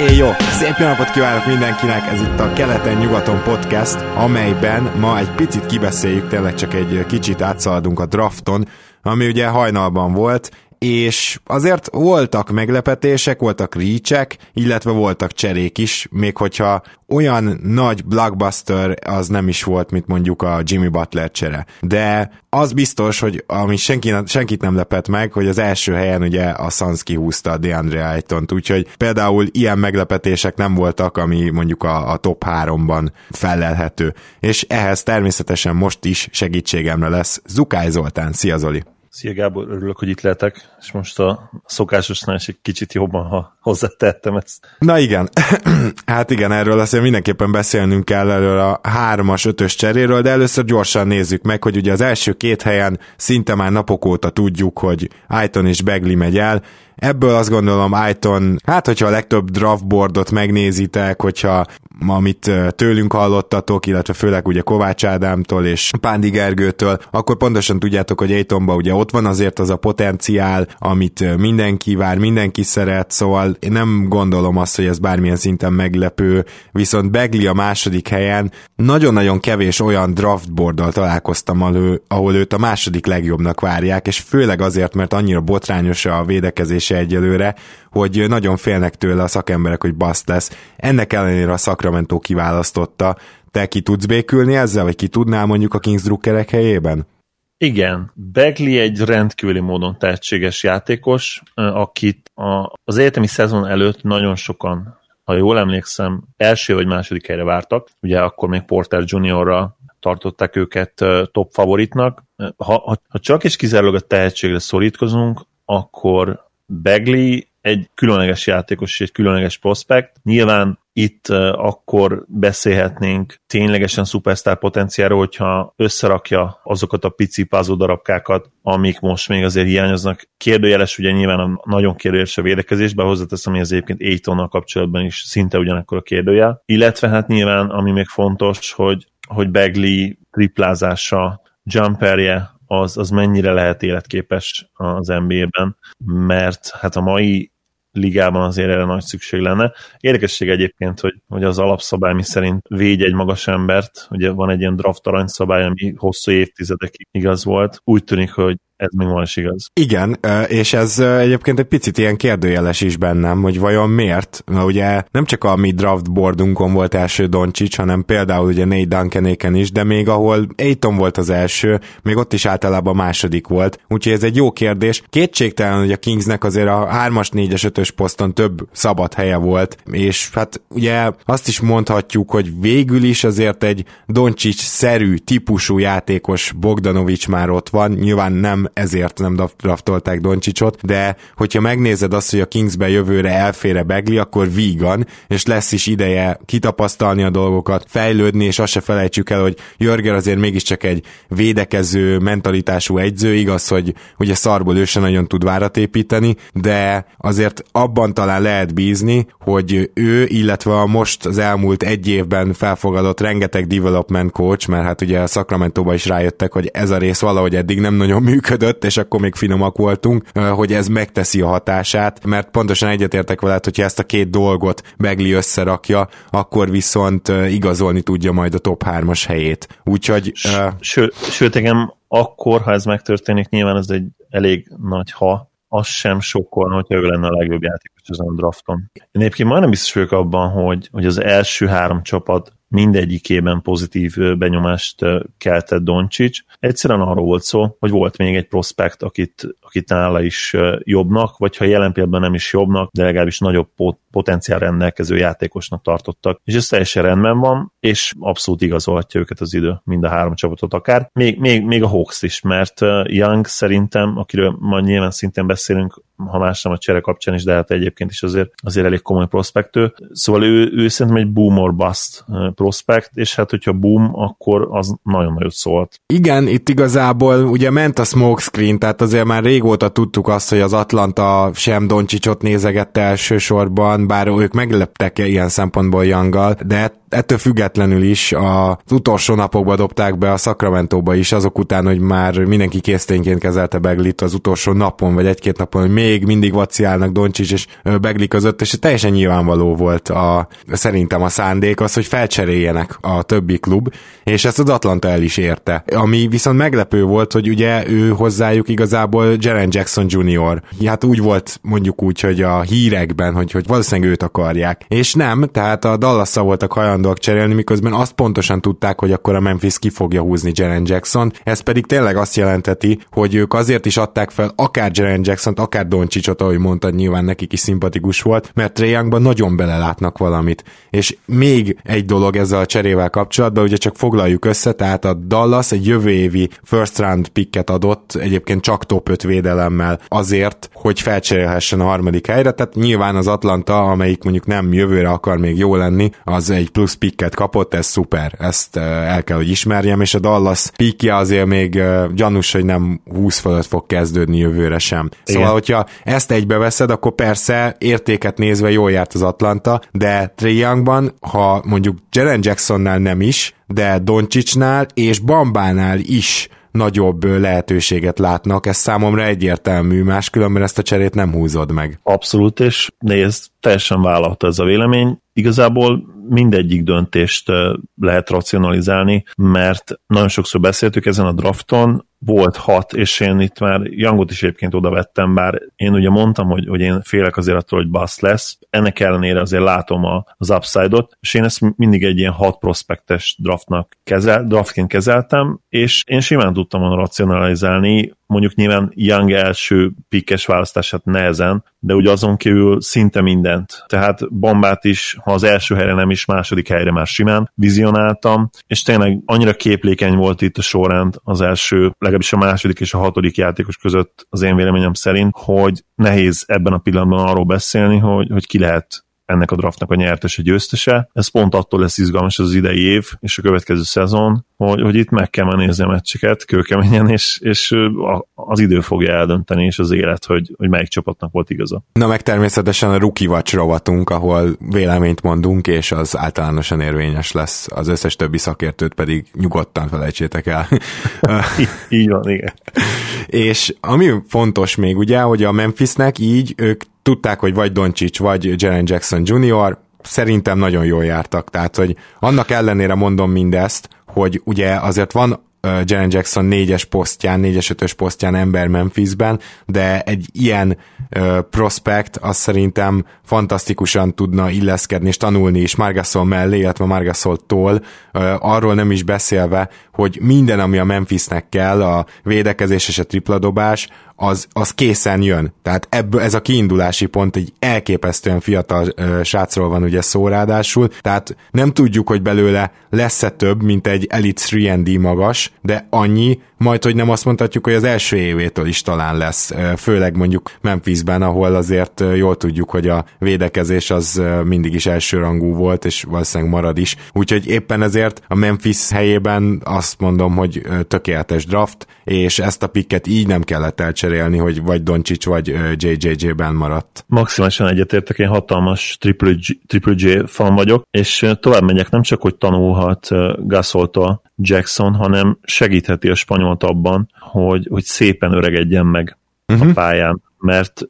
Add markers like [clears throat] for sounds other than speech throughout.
É, jó, szép napot kívánok mindenkinek, ez itt a Keleten-nyugaton podcast, amelyben ma egy picit kibeszéljük, tényleg csak egy kicsit átszaladunk a drafton, ami ugye hajnalban volt, és azért voltak meglepetések, voltak reachek, illetve voltak cserék is, még hogyha olyan nagy blockbuster az nem is volt, mint mondjuk a Jimmy Butler csere. De az biztos, hogy ami senki, senkit nem lepett meg, hogy az első helyen ugye a Suns kihúzta a DeAndre Ayton-t, úgyhogy például ilyen meglepetések nem voltak, ami mondjuk a, a top 3-ban felelhető. És ehhez természetesen most is segítségemre lesz Zukály Zoltán. Szia Zoli! Szia Gábor, örülök, hogy itt lehetek, és most a szokásosnál is egy kicsit jobban, ha hozzátettem ezt. Na igen, [clears throat] hát igen, erről azért mindenképpen beszélnünk kell erről a hármas, ötös cseréről, de először gyorsan nézzük meg, hogy ugye az első két helyen szinte már napok óta tudjuk, hogy Aiton és Begli megy el, Ebből azt gondolom Aiton, hát hogyha a legtöbb draftboardot megnézitek, hogyha amit tőlünk hallottatok, illetve főleg ugye Kovács Ádámtól és Pándi Gergőtől, akkor pontosan tudjátok, hogy Aitonban ugye ott van azért az a potenciál, amit mindenki vár, mindenki szeret, szóval én nem gondolom azt, hogy ez bármilyen szinten meglepő, viszont Begli a második helyen nagyon-nagyon kevés olyan draftboarddal találkoztam, ahol őt a második legjobbnak várják, és főleg azért, mert annyira botrányos a védekezése egyelőre, hogy nagyon félnek tőle a szakemberek, hogy baszt lesz. Ennek ellenére a Sacramento kiválasztotta. Te ki tudsz békülni ezzel, vagy ki tudnál mondjuk a Kings drukkerek helyében? Igen, Begley egy rendkívüli módon tehetséges játékos, akit az egyetemi szezon előtt nagyon sokan, ha jól emlékszem, első vagy második helyre vártak. Ugye akkor még Porter Juniorra tartották őket top favoritnak. Ha, ha, ha csak és kizárólag a tehetségre szorítkozunk, akkor Begley egy különleges játékos és egy különleges prospekt. Nyilván itt akkor beszélhetnénk ténylegesen szupersztár potenciáról, hogyha összerakja azokat a pici puzzle darabkákat, amik most még azért hiányoznak. Kérdőjeles ugye nyilván a nagyon kérdőjeles a védekezésben, hozzáteszem, hogy az egyébként Aitonnal kapcsolatban is szinte ugyanakkor a kérdőjel. Illetve hát nyilván, ami még fontos, hogy, hogy Begley triplázása, jumperje, az, az mennyire lehet életképes az NBA-ben, mert hát a mai ligában azért erre nagy szükség lenne. Érdekesség egyébként, hogy, hogy az alapszabály mi szerint védj egy magas embert, ugye van egy ilyen draft aranyszabály, ami hosszú évtizedekig igaz volt. Úgy tűnik, hogy ez még van is igaz. Igen, és ez egyébként egy picit ilyen kérdőjeles is bennem, hogy vajon miért? Na ugye nem csak a mi draft boardunkon volt első Doncsics, hanem például ugye Nate Duncanéken is, de még ahol Aiton volt az első, még ott is általában második volt. Úgyhogy ez egy jó kérdés. Kétségtelen, hogy a Kingsnek azért a 3-as, 4-es, 5-ös poszton több szabad helye volt, és hát ugye azt is mondhatjuk, hogy végül is azért egy Doncsics-szerű típusú játékos Bogdanovics már ott van, nyilván nem ezért nem draftolták Doncsicsot, de hogyha megnézed azt, hogy a Kingsbe jövőre elfére Begli, akkor vígan, és lesz is ideje kitapasztalni a dolgokat, fejlődni, és azt se felejtsük el, hogy Jörger azért mégiscsak egy védekező mentalitású egyző, igaz, hogy ugye szarból ő sem nagyon tud várat építeni, de azért abban talán lehet bízni, hogy ő, illetve a most az elmúlt egy évben felfogadott rengeteg development coach, mert hát ugye a Sacramento-ba is rájöttek, hogy ez a rész valahogy eddig nem nagyon működött, működött, és akkor még finomak voltunk, hogy ez megteszi a hatását, mert pontosan egyetértek veled, hogyha ezt a két dolgot Begli összerakja, akkor viszont igazolni tudja majd a top 3-as helyét. Úgyhogy... Sőt, sőt, engem akkor, ha ez megtörténik, nyilván ez egy elég nagy ha, az sem sokkal, hogyha ő lenne a legjobb játékos azon a drafton. Én egyébként majdnem biztos vagyok abban, hogy, hogy az első három csapat mindegyikében pozitív benyomást keltett Doncsics. Egyszerűen arról volt szó, hogy volt még egy prospekt, akit, akit nála is jobbnak, vagy ha jelen pillanatban nem is jobbnak, de legalábbis nagyobb pot- potenciál rendelkező játékosnak tartottak. És ez teljesen rendben van, és abszolút igazolhatja őket az idő, mind a három csapatot akár. Még, még, még a Hawks is, mert Young szerintem, akiről majd nyilván szintén beszélünk, ha más nem a csere kapcsán is, de hát egyébként is azért, azért elég komoly prospektő. Szóval ő, ő szerintem egy boom or bust prospekt, és hát hogyha boom, akkor az nagyon nagyot szólt. Igen, itt igazából ugye ment a smokescreen, tehát azért már régóta tudtuk azt, hogy az Atlanta sem Doncsicsot nézegette elsősorban, bár ők megleptek ilyen szempontból Younggal, de ettől függetlenül is az utolsó napokban dobták be a Sacramento-ba is, azok után, hogy már mindenki késztényként kezelte Beglit az utolsó napon, vagy egy-két napon, hogy még mindig vaciálnak Doncsics és Begli között, és teljesen nyilvánvaló volt a, szerintem a szándék az, hogy felcseréljenek a többi klub, és ezt az Atlanta el is érte. Ami viszont meglepő volt, hogy ugye ő hozzájuk igazából Jaren Jackson Jr. Hát úgy volt mondjuk úgy, hogy a hírekben, hogy, hogy valószínűleg őt akarják. És nem, tehát a dallas voltak hajlandóak cserélni, miközben azt pontosan tudták, hogy akkor a Memphis ki fogja húzni Jaren Jackson. Ez pedig tényleg azt jelenteti, hogy ők azért is adták fel akár Jaren Jackson-t, akár Doncsicsot, ahogy mondtad, nyilván nekik is szimpatikus volt, mert Trae nagyon belelátnak valamit. És még egy dolog ezzel a cserével kapcsolatban, ugye csak foglaljuk össze, tehát a Dallas egy jövő évi first round picket adott, egyébként csak top 5 védelemmel azért, hogy felcserélhessen a harmadik helyre, tehát nyilván az Atlanta, amelyik mondjuk nem jövőre akar még jó lenni, az egy plusz picket kapott, ez szuper, ezt el kell, hogy ismerjem, és a Dallas pikje azért még gyanús, hogy nem 20 fölött fog kezdődni jövőre sem. Szóval, Igen. hogyha ezt egybeveszed, akkor persze értéket nézve jól járt az Atlanta, de Trae Youngban, ha mondjuk Jaren Jacksonnál nem is, de Doncsicsnál és Bambánál is nagyobb lehetőséget látnak, ez számomra egyértelmű, máskülönben ezt a cserét nem húzod meg. Abszolút, és nézd, teljesen vállalta ez a vélemény. Igazából mindegyik döntést lehet racionalizálni, mert nagyon sokszor beszéltük ezen a drafton, volt hat, és én itt már Youngot is egyébként oda vettem, bár én ugye mondtam, hogy, hogy én félek azért attól, hogy basz lesz, ennek ellenére azért látom a, az upside-ot, és én ezt mindig egy ilyen hat prospektes draftnak kezel, draftként kezeltem, és én simán tudtam volna racionalizálni, mondjuk nyilván Young első pikkes választását nehezen, de ugye azon kívül szinte mindent. Tehát bombát is, ha az első helyre nem is, második helyre már simán vizionáltam, és tényleg annyira képlékeny volt itt a sorrend az első, legalábbis a második és a hatodik játékos között az én véleményem szerint, hogy nehéz ebben a pillanatban arról beszélni, hogy, hogy ki lehet ennek a draftnak a nyertes a győztese. Ez pont attól lesz izgalmas az idei év és a következő szezon, hogy, hogy itt meg kell nézni a meccseket kőkeményen, és, és az idő fogja eldönteni, és az élet, hogy, hogy melyik csapatnak volt igaza. Na meg természetesen a Rookie Watch rovatunk, ahol véleményt mondunk, és az általánosan érvényes lesz. Az összes többi szakértőt pedig nyugodtan felejtsétek el. [laughs] így van, igen. és ami fontos még ugye, hogy a Memphisnek így ők tudták, hogy vagy Doncsics, vagy Jaren Jackson Jr., szerintem nagyon jól jártak. Tehát, hogy annak ellenére mondom mindezt, hogy ugye azért van Jaren Jackson négyes posztján, négyes ötös posztján ember Memphisben, de egy ilyen uh, prospect az szerintem fantasztikusan tudna illeszkedni és tanulni is Margasol mellé, illetve Margasoltól, uh, arról nem is beszélve, hogy minden, ami a Memphisnek kell, a védekezés és a tripladobás, az, az készen jön. Tehát ebből ez a kiindulási pont egy elképesztően fiatal ö, srácról van ugye szó ráadásul, tehát nem tudjuk, hogy belőle lesz-e több, mint egy Elite 3D magas, de annyi, majd, hogy nem azt mondhatjuk, hogy az első évétől is talán lesz, főleg mondjuk Memphisben, ahol azért jól tudjuk, hogy a védekezés az mindig is elsőrangú volt, és valószínűleg marad is. Úgyhogy éppen ezért a Memphis helyében azt mondom, hogy tökéletes draft, és ezt a pikket így nem kellett elcserélni, hogy vagy Doncsics, vagy JJJ-ben maradt. Maximálisan egyetértek, én hatalmas Triple, G, Triple J fan vagyok, és tovább megyek, nem csak, hogy tanulhat Gasoltól Jackson, hanem segítheti a spanyolt abban, hogy, hogy szépen öregedjen meg uh-huh. a mhm. pályán, mert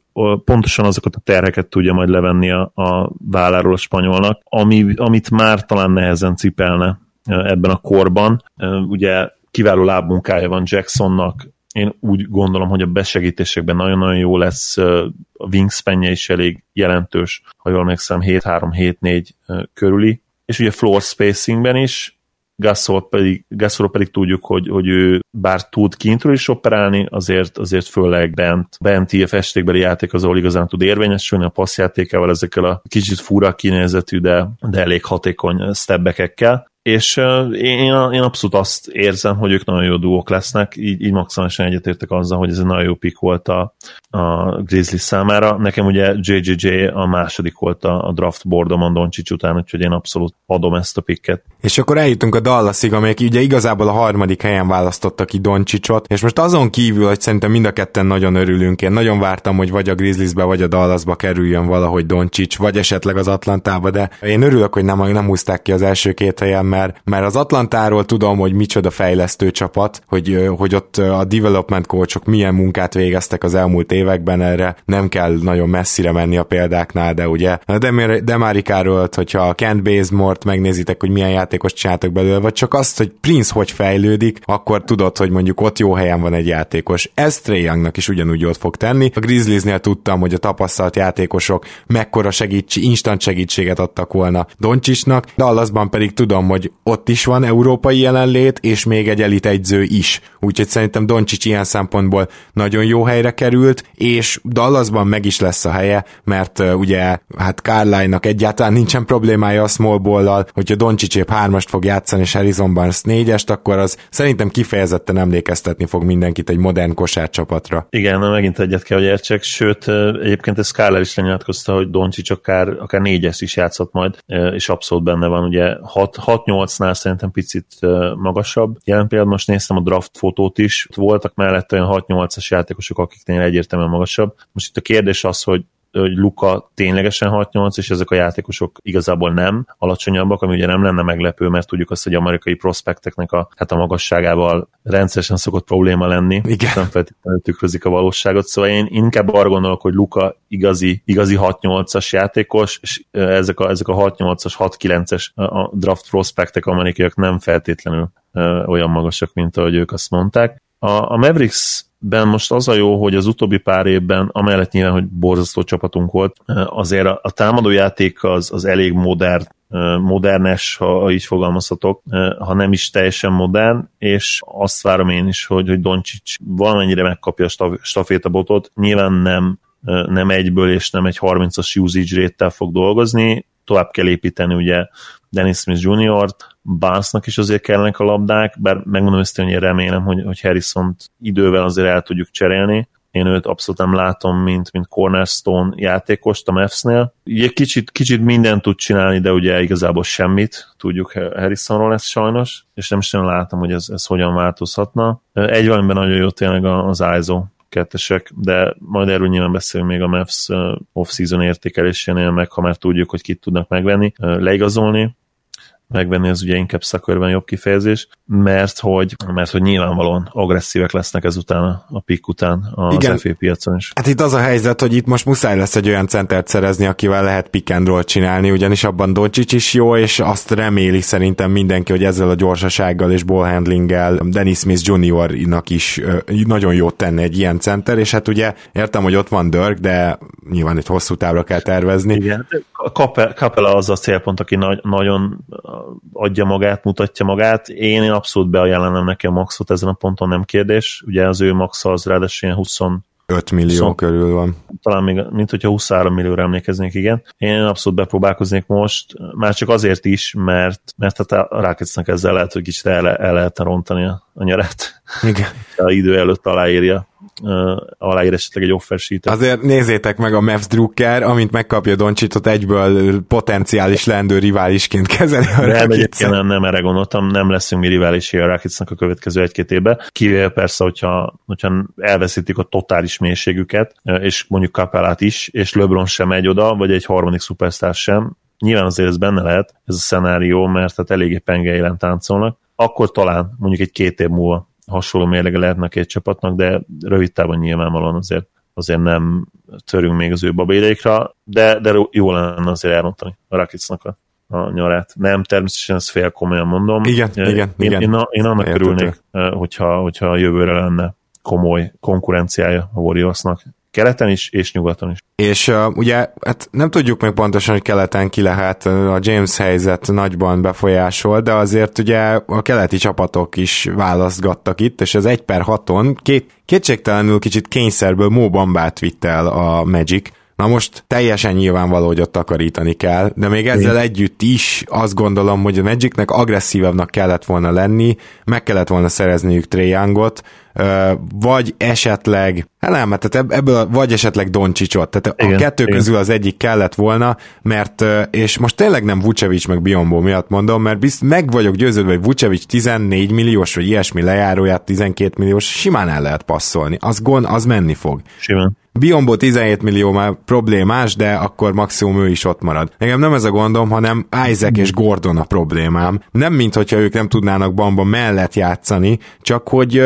pontosan azokat a terheket tudja majd levenni a, a válláról a spanyolnak, ami, amit már talán nehezen cipelne ebben a korban. Ugye kiváló lábmunkája van Jacksonnak, én úgy gondolom, hogy a besegítésekben nagyon-nagyon jó lesz, a wingspanje is elég jelentős, ha jól megszem 7-3-7-4 körüli, és ugye floor spacingben is Gasol pedig, Gasol pedig tudjuk, hogy, hogy ő bár tud kintről is operálni, azért, azért főleg bent, bent ilyen festékbeli játék az, ahol igazán tud érvényesülni a passzjátékával, ezekkel a kicsit fura kinézetű, de, de elég hatékony stebbekekkel. És én, én abszolút azt érzem, hogy ők nagyon jó duók lesznek, így, így maximálisan egyetértek azzal, hogy ez egy nagyon jó pick volt a, a Grizzly számára. Nekem ugye JJJ a második volt a, draft boardomon Doncsics után, úgyhogy én abszolút adom ezt a picket. És akkor eljutunk a Dallasig, amelyek ugye igazából a harmadik helyen választottak ki Doncsicsot, és most azon kívül, hogy szerintem mind a ketten nagyon örülünk, én nagyon vártam, hogy vagy a Grizzliesbe, vagy a Dallasba kerüljön valahogy Doncsics, vagy esetleg az Atlantába, de én örülök, hogy nem, nem húzták ki az első két helyen, mert, mert az Atlantáról tudom, hogy micsoda fejlesztő csapat, hogy, hogy ott a development coachok milyen munkát végeztek az elmúlt években, erre nem kell nagyon messzire menni a példáknál, de ugye Demarikáról, hogyha Kent Bazemore-t megnézitek, hogy milyen játékos csináltak belőle, vagy csak azt, hogy Prince hogy fejlődik, akkor tudod, hogy mondjuk ott jó helyen van egy játékos. Ez Trey Youngnak is ugyanúgy ott fog tenni. A Grizzliesnél tudtam, hogy a tapasztalt játékosok mekkora segíts, instant segítséget adtak volna Doncsisnak, Dallasban pedig tudom, hogy ott is van európai jelenlét, és még egy elit egyző is. Úgyhogy szerintem Doncsics ilyen szempontból nagyon jó helyre került, és Dallasban meg is lesz a helye, mert uh, ugye hát Carline-nak egyáltalán nincsen problémája a small ball-lal, hogyha Doncsics épp hármast fog játszani, és Harrison Barnes négyest, akkor az szerintem kifejezetten emlékeztetni fog mindenkit egy modern kosárcsapatra. Igen, na megint egyet kell, hogy értsek, sőt, egyébként ez Skyler is lenyilatkozta, hogy Doncsics akár, akár négyes is játszott majd, és abszolút benne van, ugye 6-8-nál szerintem picit magasabb. Jelen például most néztem a draft fotót is, voltak mellette olyan 6-8-as játékosok, akiknél egyértelműen magasabb. Most itt a kérdés az, hogy hogy Luka ténylegesen 6-8, és ezek a játékosok igazából nem alacsonyabbak, ami ugye nem lenne meglepő, mert tudjuk azt, hogy amerikai prospekteknek a, hát a magasságával rendszeresen szokott probléma lenni, Igen. nem feltétlenül tükrözik a valóságot, szóval én inkább arra gondolok, hogy Luka igazi, igazi 6-8-as játékos, és ezek a, ezek a 6-8-as, 6-9-es a draft prospektek amerikaiak nem feltétlenül olyan magasak, mint ahogy ők azt mondták. A, a Mavericks ben most az a jó, hogy az utóbbi pár évben, amellett nyilván, hogy borzasztó csapatunk volt, azért a, a támadójáték az, az elég modern, modernes, ha így fogalmazhatok, ha nem is teljesen modern, és azt várom én is, hogy, hogy Doncsics valamennyire megkapja a stafétabotot. Nyilván nem, nem egyből és nem egy 30-as usage rate fog dolgozni, tovább kell építeni ugye Dennis Smith Jr.-t, Barnesnak is azért kellenek a labdák, bár megmondom ezt, hogy én remélem, hogy, hogy Harrison-t idővel azért el tudjuk cserélni. Én őt abszolút nem látom, mint, mint cornerstone játékost a Mavs-nél. Ugye kicsit, kicsit mindent tud csinálni, de ugye igazából semmit tudjuk Harrisonról ezt sajnos, és nem is nem látom, hogy ez, ez hogyan változhatna. Egy valamiben nagyon jó tényleg az ISO kettesek, de majd erről nyilván beszélünk még a Mavs off-season értékelésénél, meg ha már tudjuk, hogy kit tudnak megvenni, leigazolni, megvenni, az ugye inkább szakörben jobb kifejezés, mert hogy, mert hogy nyilvánvalóan agresszívek lesznek ezután a, a pick után az Igen. FA piacon is. Hát itt az a helyzet, hogy itt most muszáj lesz egy olyan centert szerezni, akivel lehet pick and roll csinálni, ugyanis abban Doncsics is jó, és azt reméli szerintem mindenki, hogy ezzel a gyorsasággal és ballhandlinggel Dennis Smith Juniornak is nagyon jót tenne egy ilyen center, és hát ugye értem, hogy ott van Dirk, de nyilván egy hosszú távra kell tervezni. Igen, Kapela az a célpont, aki nagy, nagyon adja magát, mutatja magát. Én, én abszolút beajánlanám neki a maxot ezen a ponton, nem kérdés. Ugye az ő maxa az ráadásul ilyen 20 5 millió 20, körül van. Talán még, mint hogyha 23 millióra emlékeznék, igen. Én abszolút bepróbálkoznék most, már csak azért is, mert, mert hát a Rákecnek ezzel lehet, hogy kicsit el, el lehetne rontani a, a. Igen. [laughs] A idő előtt aláírja uh, aláír esetleg egy offer sheet Azért nézzétek meg a Mavs Drucker, amint megkapja Doncsitot, egyből potenciális lendő riválisként kezeli a Nem, egyébként nem, nem erre gondoltam, nem leszünk mi riválisé a Rakicnak a következő egy-két évben. Kivéve persze, hogyha, hogyha elveszítik a totális mélységüket, és mondjuk Kapelát is, és LeBron sem megy oda, vagy egy harmadik szupersztár sem, nyilván azért ez benne lehet, ez a szenárió, mert hát eléggé pengeilen táncolnak, akkor talán mondjuk egy két év múlva hasonló mérlege lehetne a két csapatnak, de rövid távon nyilvánvalóan azért, azért nem törünk még az ő babéreikra, de, de jó lenne azért elrontani a Rakicnak a, a nyarát. Nem, természetesen ezt fél komolyan mondom. Igen, én, igen, én, igen. Én, én annak örülnék, hogyha, hogyha a jövőre lenne komoly konkurenciája a Warriorsnak keleten is, és nyugaton is. És uh, ugye, hát nem tudjuk meg pontosan, hogy keleten ki lehet, a James helyzet nagyban befolyásol, de azért ugye a keleti csapatok is választgattak itt, és az 1 per 6-on két, kétségtelenül kicsit kényszerből Mo Bambát vitt el a Magic, Na most teljesen nyilvánvaló, hogy ott takarítani kell, de még ezzel Igen. együtt is azt gondolom, hogy a Magicnek agresszívabbnak kellett volna lenni, meg kellett volna szerezniük Trajangot, vagy esetleg, hát nem, hát ebből vagy esetleg Doncsicsot, tehát igen, a kettő igen. közül az egyik kellett volna, mert, és most tényleg nem Vucevic meg Biombo miatt mondom, mert bizt, meg vagyok győződve, hogy Vucevic 14 milliós, vagy ilyesmi lejáróját 12 milliós simán el lehet passzolni. Az gond, az menni fog. Simán. Biombo 17 millió már problémás, de akkor maximum ő is ott marad. Nekem nem ez a gondom, hanem Isaac és Gordon a problémám. Nem mint ők nem tudnának Bamba mellett játszani, csak hogy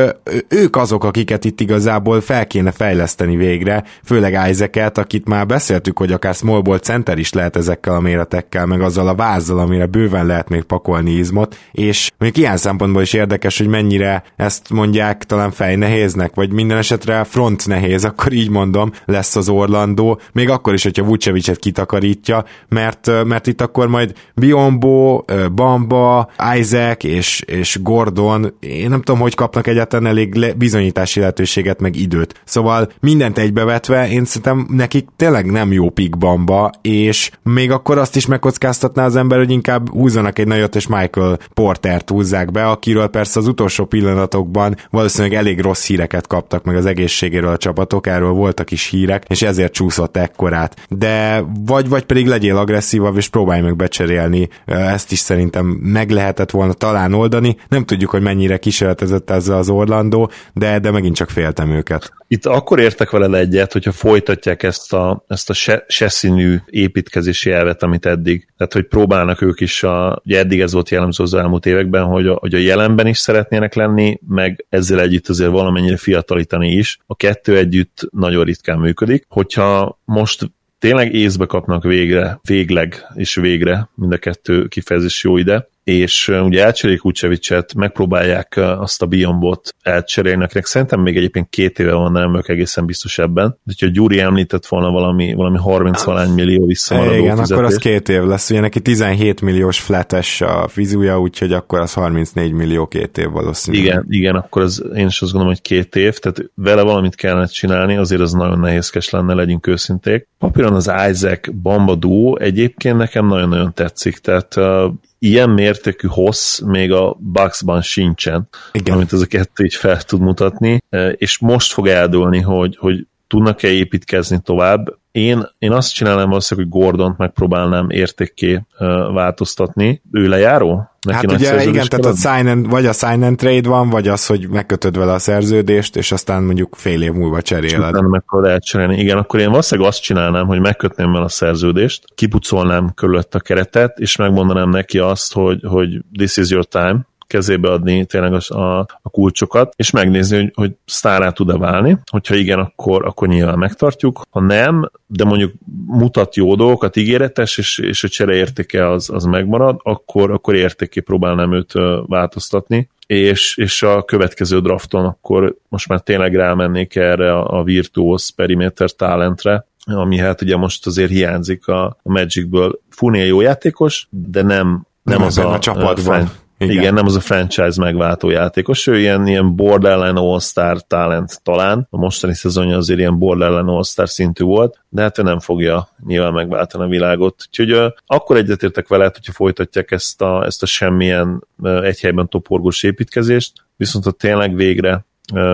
ők azok, akiket itt igazából fel kéne fejleszteni végre, főleg Isaac-et, akit már beszéltük, hogy akár small ball center is lehet ezekkel a méretekkel, meg azzal a vázzal, amire bőven lehet még pakolni izmot, és még ilyen szempontból is érdekes, hogy mennyire ezt mondják talán fejnehéznek, vagy minden esetre front nehéz, akkor így mondom, mondom, lesz az Orlandó, még akkor is, hogyha Vucevicet kitakarítja, mert, mert itt akkor majd Biombo, Bamba, Isaac és, és Gordon, én nem tudom, hogy kapnak egyáltalán elég bizonyítási lehetőséget, meg időt. Szóval mindent egybevetve, én szerintem nekik tényleg nem jó pik Bamba, és még akkor azt is megkockáztatná az ember, hogy inkább húzzanak egy nagyot, és Michael Portert húzzák be, akiről persze az utolsó pillanatokban valószínűleg elég rossz híreket kaptak meg az egészségéről a csapatok, erről voltak voltak is hírek, és ezért csúszott ekkorát. De vagy, vagy pedig legyél agresszívabb, és próbálj meg becserélni. Ezt is szerintem meg lehetett volna talán oldani. Nem tudjuk, hogy mennyire kísérletezett ezzel az Orlandó, de, de megint csak féltem őket. Itt akkor értek vele egyet, hogyha folytatják ezt a, ezt a se, se színű építkezési elvet, amit eddig. Tehát, hogy próbálnak ők is, a, ugye eddig ez volt jellemző az elmúlt években, hogy a, hogy a jelenben is szeretnének lenni, meg ezzel együtt azért valamennyire fiatalítani is. A kettő együtt nagyon ritkán működik. Hogyha most tényleg észbe kapnak végre, végleg és végre, mind a kettő kifejezés jó ide, és ugye elcserélik Vucevicet, megpróbálják azt a Biombot elcserélni, akinek szerintem még egyébként két éve van, nem vagyok egészen biztos ebben. De hogyha Gyuri említett volna valami, valami 30 valány millió visszamaradó Igen, fizetés. akkor az két év lesz. Ugye neki 17 milliós flates a fizúja, úgyhogy akkor az 34 millió két év valószínűleg. Igen, igen, akkor az, én is azt gondolom, hogy két év, tehát vele valamit kellene csinálni, azért az nagyon nehézkes lenne, legyünk őszinték. Papíron az Isaac Bamba duo egyébként nekem nagyon-nagyon tetszik, tehát ilyen mértékű hossz még a Bucksban sincsen, Igen. amit ez a kettő így fel tud mutatni, e, és most fog eldőlni, hogy, hogy tudnak-e építkezni tovább. Én, én azt csinálnám valószínűleg, hogy Gordont megpróbálnám értékké változtatni. Ő lejáró? Neki hát ugye igen, tehát a sign and, vagy a sign and trade van, vagy az, hogy megkötöd vele a szerződést, és aztán mondjuk fél év múlva cseréled. Nem meg kell elcserélni. Igen, akkor én valószínűleg azt csinálnám, hogy megkötném vele a szerződést, kipucolnám körülött a keretet, és megmondanám neki azt, hogy, hogy this is your time, kezébe adni tényleg a, a, a kulcsokat, és megnézni, hogy, hogy sztárá tud-e válni. Hogyha igen, akkor, akkor nyilván megtartjuk. Ha nem, de mondjuk mutat jó dolgokat, ígéretes, és, és a csere értéke az, az megmarad, akkor, akkor értéké próbálnám őt változtatni és, és a következő drafton akkor most már tényleg rámennék erre a, a virtuos perimeter talentre, ami hát ugye most azért hiányzik a, a Magicből. Funél jó játékos, de nem, nem, nem az a, a csapatban. Igen. Igen, nem az a franchise megváltó játékos, ő ilyen, ilyen borderline all-star talent talán, a mostani szezonja azért ilyen borderline all-star szintű volt, de hát ő nem fogja nyilván megváltani a világot. Úgyhogy uh, akkor egyetértek veled, hogyha folytatják ezt a, ezt a semmilyen uh, egy helyben toporgós építkezést, viszont ha tényleg végre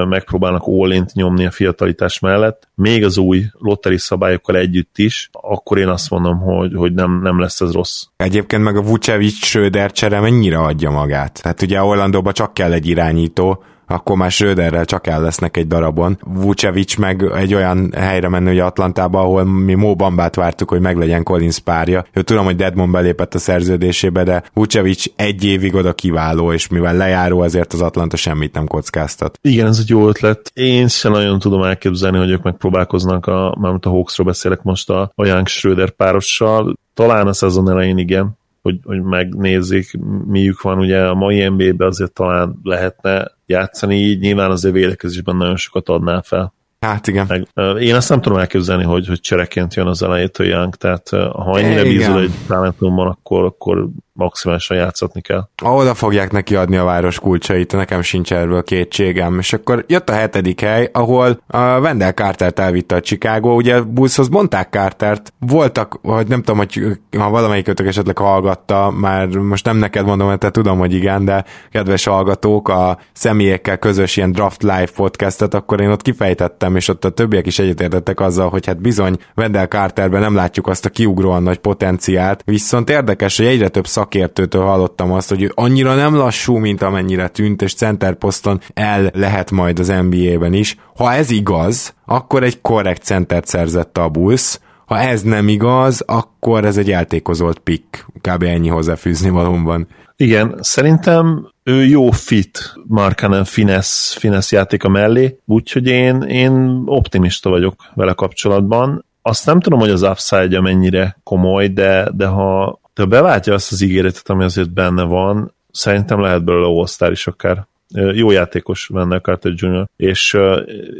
megpróbálnak all nyomni a fiatalitás mellett, még az új lotteri szabályokkal együtt is, akkor én azt mondom, hogy, hogy nem, nem lesz ez rossz. Egyébként meg a Vucevic Schröder csere mennyire adja magát? Tehát ugye Orlandóba csak kell egy irányító, akkor már Schröderrel csak el lesznek egy darabon. Vucevic meg egy olyan helyre menni, hogy Atlantába, ahol mi Mo Bambát vártuk, hogy meglegyen Collins párja. Ő tudom, hogy Deadmond belépett a szerződésébe, de Vucevic egy évig oda kiváló, és mivel lejáró, azért az Atlanta semmit nem kockáztat. Igen, ez egy jó ötlet. Én sem nagyon tudom elképzelni, hogy ők megpróbálkoznak, a, mármint a Hawksról beszélek most a, a Young Schröder párossal. Talán a szezon elején igen, hogy, hogy megnézzék, miük van, ugye a mai NBA-be azért talán lehetne játszani, így nyilván azért védekezésben nagyon sokat adná fel. Hát igen. Meg, én azt nem tudom elképzelni, hogy, hogy csereként jön az elejétől Young, tehát ha ennyire bízol egy talentumban, akkor, akkor maximálisan játszatni kell. Oda fogják neki adni a város kulcsait, nekem sincs erről kétségem. És akkor jött a hetedik hely, ahol a Wendell Cartert elvitte a Chicago, ugye Bullshoz mondták Cartert, voltak, hogy nem tudom, hogy ha valamelyikötök esetleg hallgatta, már most nem neked mondom, mert te tudom, hogy igen, de kedves hallgatók, a személyekkel közös ilyen Draft Live podcastet, akkor én ott kifejtettem, és ott a többiek is egyetértettek azzal, hogy hát bizony Wendell Carterben nem látjuk azt a kiugróan nagy potenciált, viszont érdekes, hogy egyre több szakértőtől hallottam azt, hogy annyira nem lassú, mint amennyire tűnt, és centerposzton el lehet majd az NBA-ben is. Ha ez igaz, akkor egy korrekt centert szerzett a Bulls, ha ez nem igaz, akkor ez egy eltékozolt pick. Kb. ennyi hozzáfűzni valóban. Igen, szerintem ő jó fit Markanen finesz, finesz játéka mellé, úgyhogy én, én optimista vagyok vele kapcsolatban. Azt nem tudom, hogy az upside mennyire komoly, de, de ha, de beváltja azt az ígéretet, ami azért benne van, szerintem lehet belőle all is akár. Jó játékos benne Carter Jr. És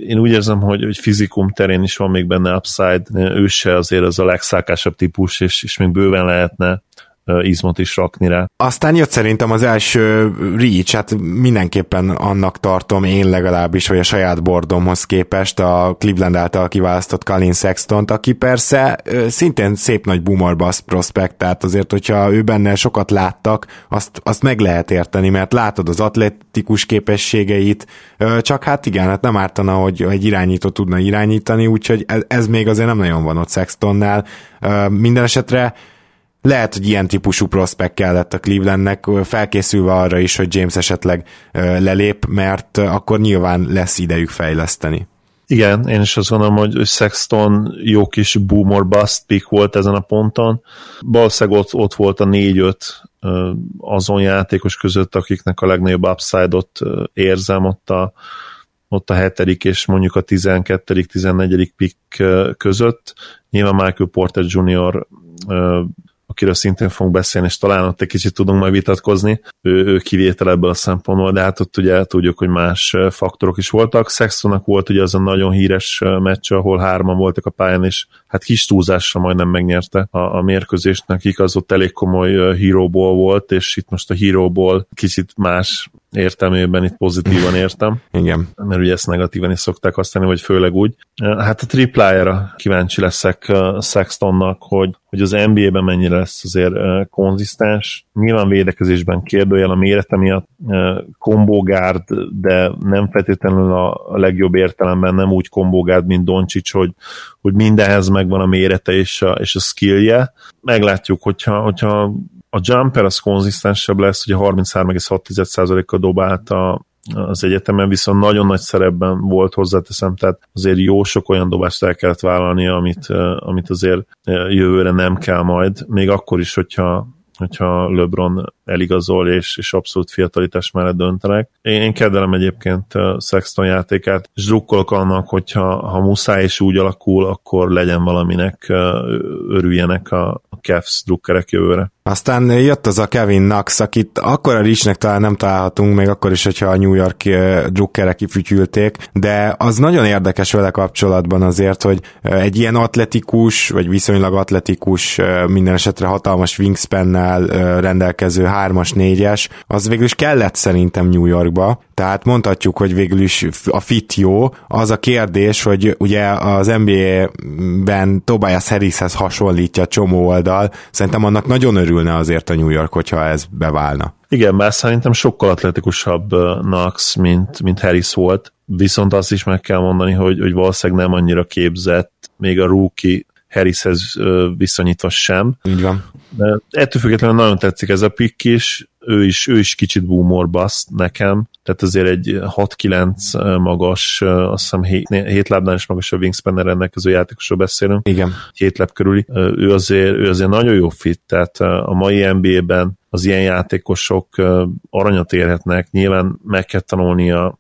én úgy érzem, hogy, hogy fizikum terén is van még benne upside, ő se azért az a legszákásabb típus, és, és még bőven lehetne izmot is rakni rá. Aztán jött szerintem az első reach, hát mindenképpen annak tartom én legalábbis, hogy a saját bordomhoz képest a Cleveland által kiválasztott Colin sexton aki persze szintén szép nagy boomer prospekt, tehát azért, hogyha ő benne sokat láttak, azt, azt meg lehet érteni, mert látod az atletikus képességeit, csak hát igen, hát nem ártana, hogy egy irányító tudna irányítani, úgyhogy ez még azért nem nagyon van ott Sextonnál. Minden esetre lehet, hogy ilyen típusú prospekt kellett a Clevelandnek, felkészülve arra is, hogy James esetleg lelép, mert akkor nyilván lesz idejük fejleszteni. Igen, én is azt gondolom, hogy Sexton jó kis boom or bust pick volt ezen a ponton. Valószínűleg ott, ott volt a 4-5 azon játékos között, akiknek a legnagyobb upside-ot érzem ott a, ott a hetedik és mondjuk a 12 14 pick között. Nyilván Michael Porter Jr akiről szintén fogunk beszélni, és talán ott egy kicsit tudunk majd vitatkozni. Ő, ő kivétel ebből a szempontból, de hát ott ugye tudjuk, hogy más faktorok is voltak. Sextonnak volt ugye az a nagyon híres meccs, ahol hárman voltak a pályán, és hát kis túlzásra majdnem megnyerte a, a mérkőzést. Nekik az ott elég komoly hero volt, és itt most a hero kicsit más értelmében itt pozitívan értem. [laughs] Igen. Mert ugye ezt negatívan is szokták használni, vagy főleg úgy. Hát a triplájára kíváncsi leszek Sextonnak, hogy, hogy az NBA-ben mennyire lesz azért konzisztens. Nyilván védekezésben kérdőjel a mérete miatt kombogárd, de nem feltétlenül a legjobb értelemben nem úgy kombogárd, mint Doncsics, hogy, hogy mindenhez megvan a mérete és a, és a skillje. Meglátjuk, hogyha, hogyha a jumper az konzisztensebb lesz, ugye 33,6%-kal dobált a, az egyetemen, viszont nagyon nagy szerepben volt hozzáteszem, tehát azért jó sok olyan dobást el kellett vállalni, amit, amit azért jövőre nem kell majd, még akkor is, hogyha hogyha LeBron eligazol, és, és abszolút fiatalitás mellett döntenek. Én, én kedvelem egyébként Sexton játékát, és drukkolok annak, hogyha ha muszáj és úgy alakul, akkor legyen valaminek, örüljenek a, a Cavs drukkerek jövőre. Aztán jött az a Kevin Knox, akit akkor a Richnek talán nem találhatunk, még akkor is, hogyha a New York drukkerek kifütyülték, de az nagyon érdekes vele kapcsolatban azért, hogy egy ilyen atletikus, vagy viszonylag atletikus, minden esetre hatalmas wingspannel rendelkező 3-as, 4-es, az végül is kellett szerintem New Yorkba, tehát mondhatjuk, hogy végül is a fit jó. Az a kérdés, hogy ugye az NBA-ben Tobias Harrishez hasonlítja a csomó oldal, szerintem annak nagyon örülne azért a New York, hogyha ez beválna. Igen, bár szerintem sokkal atletikusabb Knox, mint, mint Harris volt, viszont azt is meg kell mondani, hogy, hogy valószínűleg nem annyira képzett, még a rookie Harrishez viszonyítva sem. Így van. De ettől függetlenül nagyon tetszik ez a pick is, ő is, ő is kicsit boomer bust nekem, tehát azért egy 6-9 magas, azt hiszem 7, 7 lábnál is magas a wingspan rendelkező játékosról beszélünk. Igen. 7 láb körüli. Ő azért, ő azért nagyon jó fit, tehát a mai NBA-ben az ilyen játékosok aranyat érhetnek, nyilván meg kell tanulnia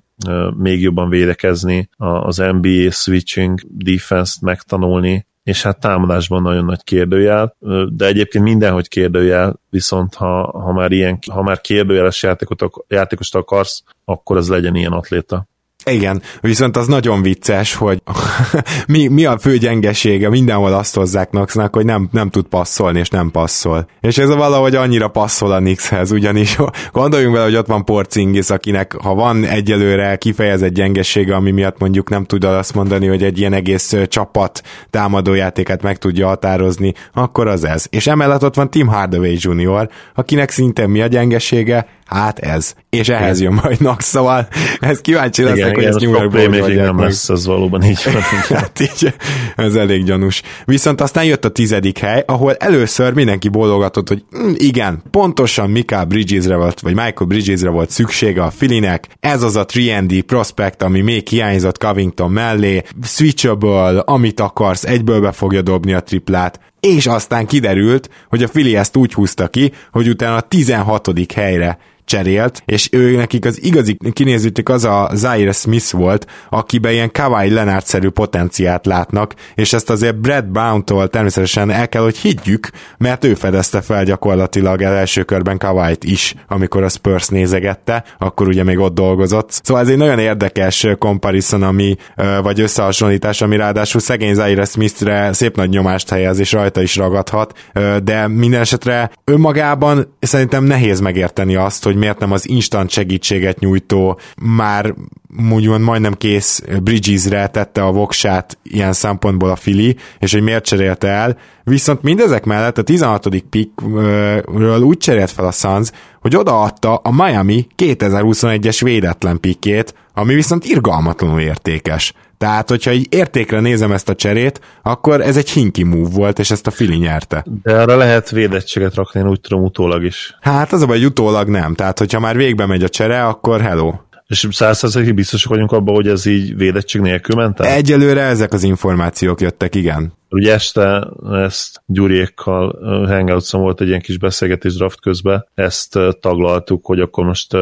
még jobban védekezni, az NBA switching defense-t megtanulni, és hát támadásban nagyon nagy kérdőjel, de egyébként mindenhogy kérdőjel, viszont ha, ha már ilyen, ha már kérdőjeles játékot, játékost akarsz, akkor az legyen ilyen atléta. Igen, viszont az nagyon vicces, hogy [laughs] mi, mi a fő gyengesége, mindenhol azt hozzák Knoxnak, hogy nem, nem tud passzolni, és nem passzol. És ez valahogy annyira passzol a Knickshez, ugyanis [laughs] gondoljunk vele, hogy ott van Porcingis, akinek ha van egyelőre kifejezett gyengesége, ami miatt mondjuk nem tud azt mondani, hogy egy ilyen egész csapat támadójátéket meg tudja határozni, akkor az ez. És emellett ott van Tim Hardaway Jr., akinek szintén mi a gyengesége? Hát ez. És ehhez jön majd Knox, szóval [laughs] ez kíváncsi leszek, igen, hogy ezt New Yorkból nem lesz, az valóban így van. [laughs] hát így, ez elég gyanús. Viszont aztán jött a tizedik hely, ahol először mindenki bólogatott, hogy mm, igen, pontosan Mika Bridgesre volt, vagy Michael Bridgesre volt szüksége a Filinek, ez az a 3 prospect, ami még hiányzott Covington mellé, switchable, amit akarsz, egyből be fogja dobni a triplát, és aztán kiderült, hogy a Fili ezt úgy húzta ki, hogy utána a 16. helyre cserélt, és ő nekik az igazi kinézőtük az a Zaire Smith volt, akiben ilyen Kawhi Leonard-szerű potenciát látnak, és ezt azért Brad Brown-tól természetesen el kell, hogy higgyük, mert ő fedezte fel gyakorlatilag el első körben Kawhi-t is, amikor a Spurs nézegette, akkor ugye még ott dolgozott. Szóval ez egy nagyon érdekes comparison, ami, vagy összehasonlítás, ami ráadásul szegény Zaire Smith-re szép nagy nyomást helyez, és rajta is ragadhat, de minden esetre önmagában szerintem nehéz megérteni azt, hogy miért nem az instant segítséget nyújtó, már mondjuk majdnem kész Bridgesre tette a voksát ilyen szempontból a Fili, és hogy miért cserélte el, viszont mindezek mellett a 16. pickről úgy cserélt fel a Suns, hogy odaadta a Miami 2021-es védetlen pikét, ami viszont irgalmatlanul értékes. Tehát, hogyha így értékre nézem ezt a cserét, akkor ez egy hinki move volt, és ezt a Fili nyerte. De arra lehet védettséget rakni, én úgy tudom utólag is. Hát az a baj, utólag nem. Tehát, hogyha már végbe megy a csere, akkor hello. És százszerzalékig biztosak vagyunk abban, hogy ez így védettség nélkül ment el? Egyelőre ezek az információk jöttek, igen. Ugye este ezt Gyuriékkal hangout volt egy ilyen kis beszélgetés draft közben, ezt taglaltuk, hogy akkor most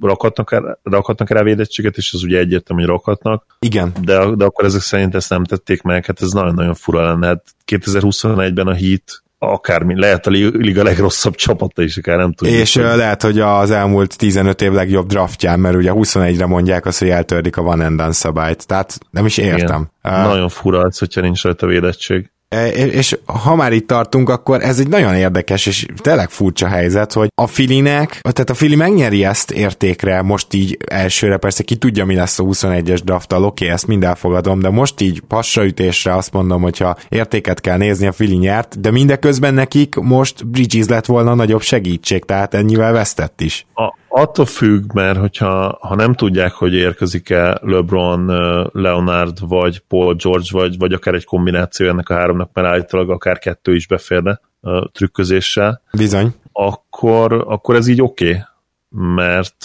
rakhatnak, rakhatnak rá védettséget, és az ugye egyértelmű, hogy rakhatnak. Igen. De, de akkor ezek szerint ezt nem tették meg, hát ez nagyon-nagyon fura lenne. Hát 2021-ben a Heat akármi, lehet a liga legrosszabb csapata is, akár nem tudjuk. És hogy... lehet, hogy az elmúlt 15 év legjobb draftján, mert ugye 21-re mondják azt, hogy eltördik a van and szabályt, tehát nem is értem. Igen. Uh, Nagyon fura az, hogyha nincs rajta védettség. E, és ha már itt tartunk, akkor ez egy nagyon érdekes és tényleg furcsa helyzet, hogy a Filinek, tehát a Fili megnyeri ezt értékre, most így elsőre persze ki tudja, mi lesz a 21-es drafttal, oké, okay, ezt mind elfogadom, de most így passaütésre azt mondom, hogyha értéket kell nézni, a Fili nyert, de mindeközben nekik most Bridges lett volna nagyobb segítség, tehát ennyivel vesztett is. A, attól függ, mert hogyha ha nem tudják, hogy érkezik-e LeBron, Leonard, vagy Paul George, vagy, vagy akár egy kombináció ennek a háromnak, mert állítólag akár kettő is beférne trükközéssel. Bizony. Akkor, akkor ez így oké, okay, mert,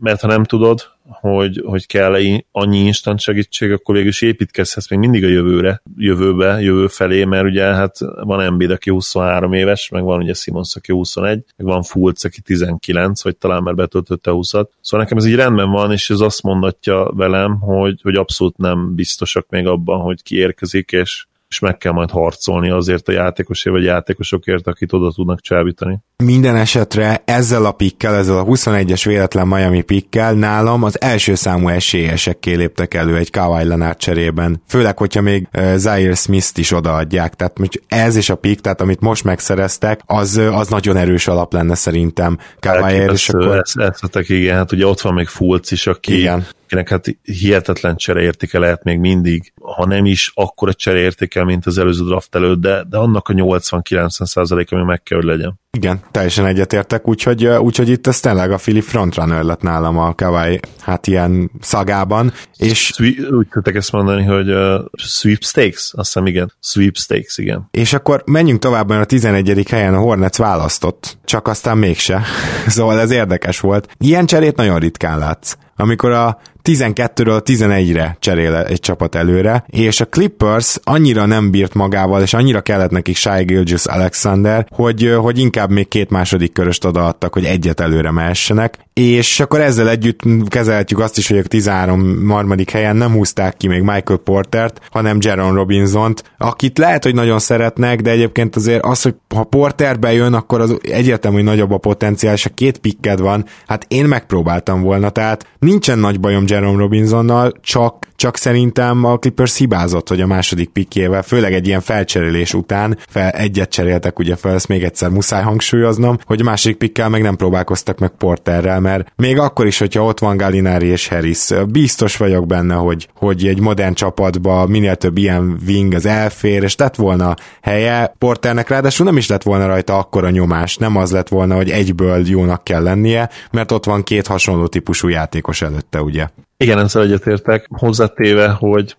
mert ha nem tudod, hogy, hogy kell annyi instant segítség, akkor végül is építkezhetsz még mindig a jövőre, jövőbe, jövő felé, mert ugye hát van Embiid, aki 23 éves, meg van ugye Simons, aki 21, meg van Fultz, aki 19, vagy talán már betöltötte 20-at. Szóval nekem ez így rendben van, és ez azt mondatja velem, hogy, hogy abszolút nem biztosak még abban, hogy ki érkezik, és, és meg kell majd harcolni azért a játékosért vagy játékosokért, akit oda tudnak csábítani. Minden esetre ezzel a pikkel, ezzel a 21-es véletlen Miami pikkel nálam az első számú esélyesekké léptek elő egy Kawhi Leonard cserében. Főleg, hogyha még uh, Zaire Smith-t is odaadják. Tehát ez és a pik, tehát amit most megszereztek, az, az nagyon erős alap lenne szerintem Kawhi és akkor... Ezt, igen, hát ugye ott van még Fulc is, aki igen akinek hát hihetetlen csereértéke lehet még mindig, ha nem is akkor a csereértéke, mint az előző draft előtt, de, de annak a 80-90 ami meg kell, hogy legyen. Igen, teljesen egyetértek, úgyhogy, úgyhogy itt ez tényleg a Philip frontrunner lett nálam a Kawai, hát ilyen szagában. És... úgy tudtak ezt mondani, hogy uh, sweepstakes, azt hiszem igen, sweepstakes, igen. És akkor menjünk tovább, mert a 11. helyen a Hornets választott, csak aztán mégse. [laughs] szóval ez érdekes volt. Ilyen cserét nagyon ritkán látsz. Amikor a 12-ről 11-re cserél egy csapat előre, és a Clippers annyira nem bírt magával, és annyira kellett nekik Shai Gilgis Alexander, hogy, hogy inkább még két második köröst odaadtak, hogy egyet előre mehessenek, és akkor ezzel együtt kezelhetjük azt is, hogy a 13 harmadik helyen nem húzták ki még Michael Portert, hanem Jaron Robinsont, akit lehet, hogy nagyon szeretnek, de egyébként azért az, hogy ha Porter bejön, akkor az egyértelmű, hogy nagyobb a potenciál, és a két pikked van, hát én megpróbáltam volna, tehát nincsen nagy bajom Jerome Robinsonnal, csak, csak szerintem a Clippers hibázott, hogy a második pikkével, főleg egy ilyen felcserélés után, fel, egyet cseréltek ugye fel, ezt még egyszer muszáj hangsúlyoznom, hogy a második pikkel meg nem próbálkoztak meg Porterrel, mert még akkor is, hogyha ott van Galinari és Harris, biztos vagyok benne, hogy, hogy egy modern csapatba minél több ilyen wing az elfér, és tett volna helye Porternek, ráadásul nem is lett volna rajta akkora nyomás, nem az lett volna, hogy egyből jónak kell lennie, mert ott van két hasonló típusú játékos előtte, ugye? Igen, ezzel egyetértek. Hozzátéve, hogy,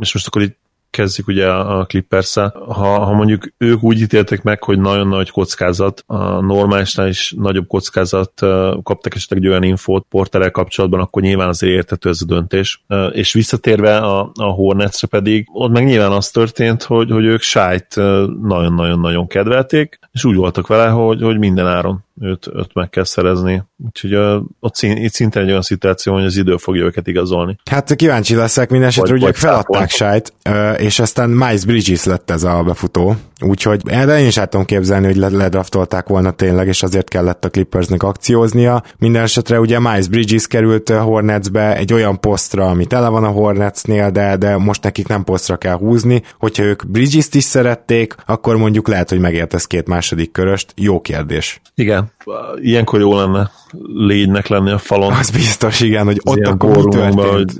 és most akkor itt kezdjük ugye a clippers ha, ha mondjuk ők úgy ítéltek meg, hogy nagyon nagy kockázat, a normálisnál is nagyobb kockázat kaptak esetleg egy olyan infót porterel kapcsolatban, akkor nyilván azért értető ez a döntés. És visszatérve a, a Hornetsre pedig, ott meg nyilván az történt, hogy, hogy ők sájt nagyon-nagyon-nagyon kedvelték, és úgy voltak vele, hogy, hogy minden áron őt, őt meg kell szerezni. Úgyhogy ott szín, itt szintén egy olyan szituáció, hogy az idő fogja őket igazolni. Hát kíváncsi leszek, minden esetre ugye feladták sájt, és aztán Miles Bridges lett ez a befutó, úgyhogy de én is el tudom képzelni, hogy ledraftolták volna tényleg, és azért kellett a Clippersnek akcióznia. Minden esetre ugye Miles Bridges került Hornetsbe egy olyan posztra, ami tele van a Hornetsnél, de, de most nekik nem posztra kell húzni. Hogyha ők Bridges-t is szerették, akkor mondjuk lehet, hogy megértesz két második köröst. Jó kérdés. Igen, ilyenkor jó lenne légynek lenni a falon. Az biztos, igen, hogy ott akkor mi történt. Hogy,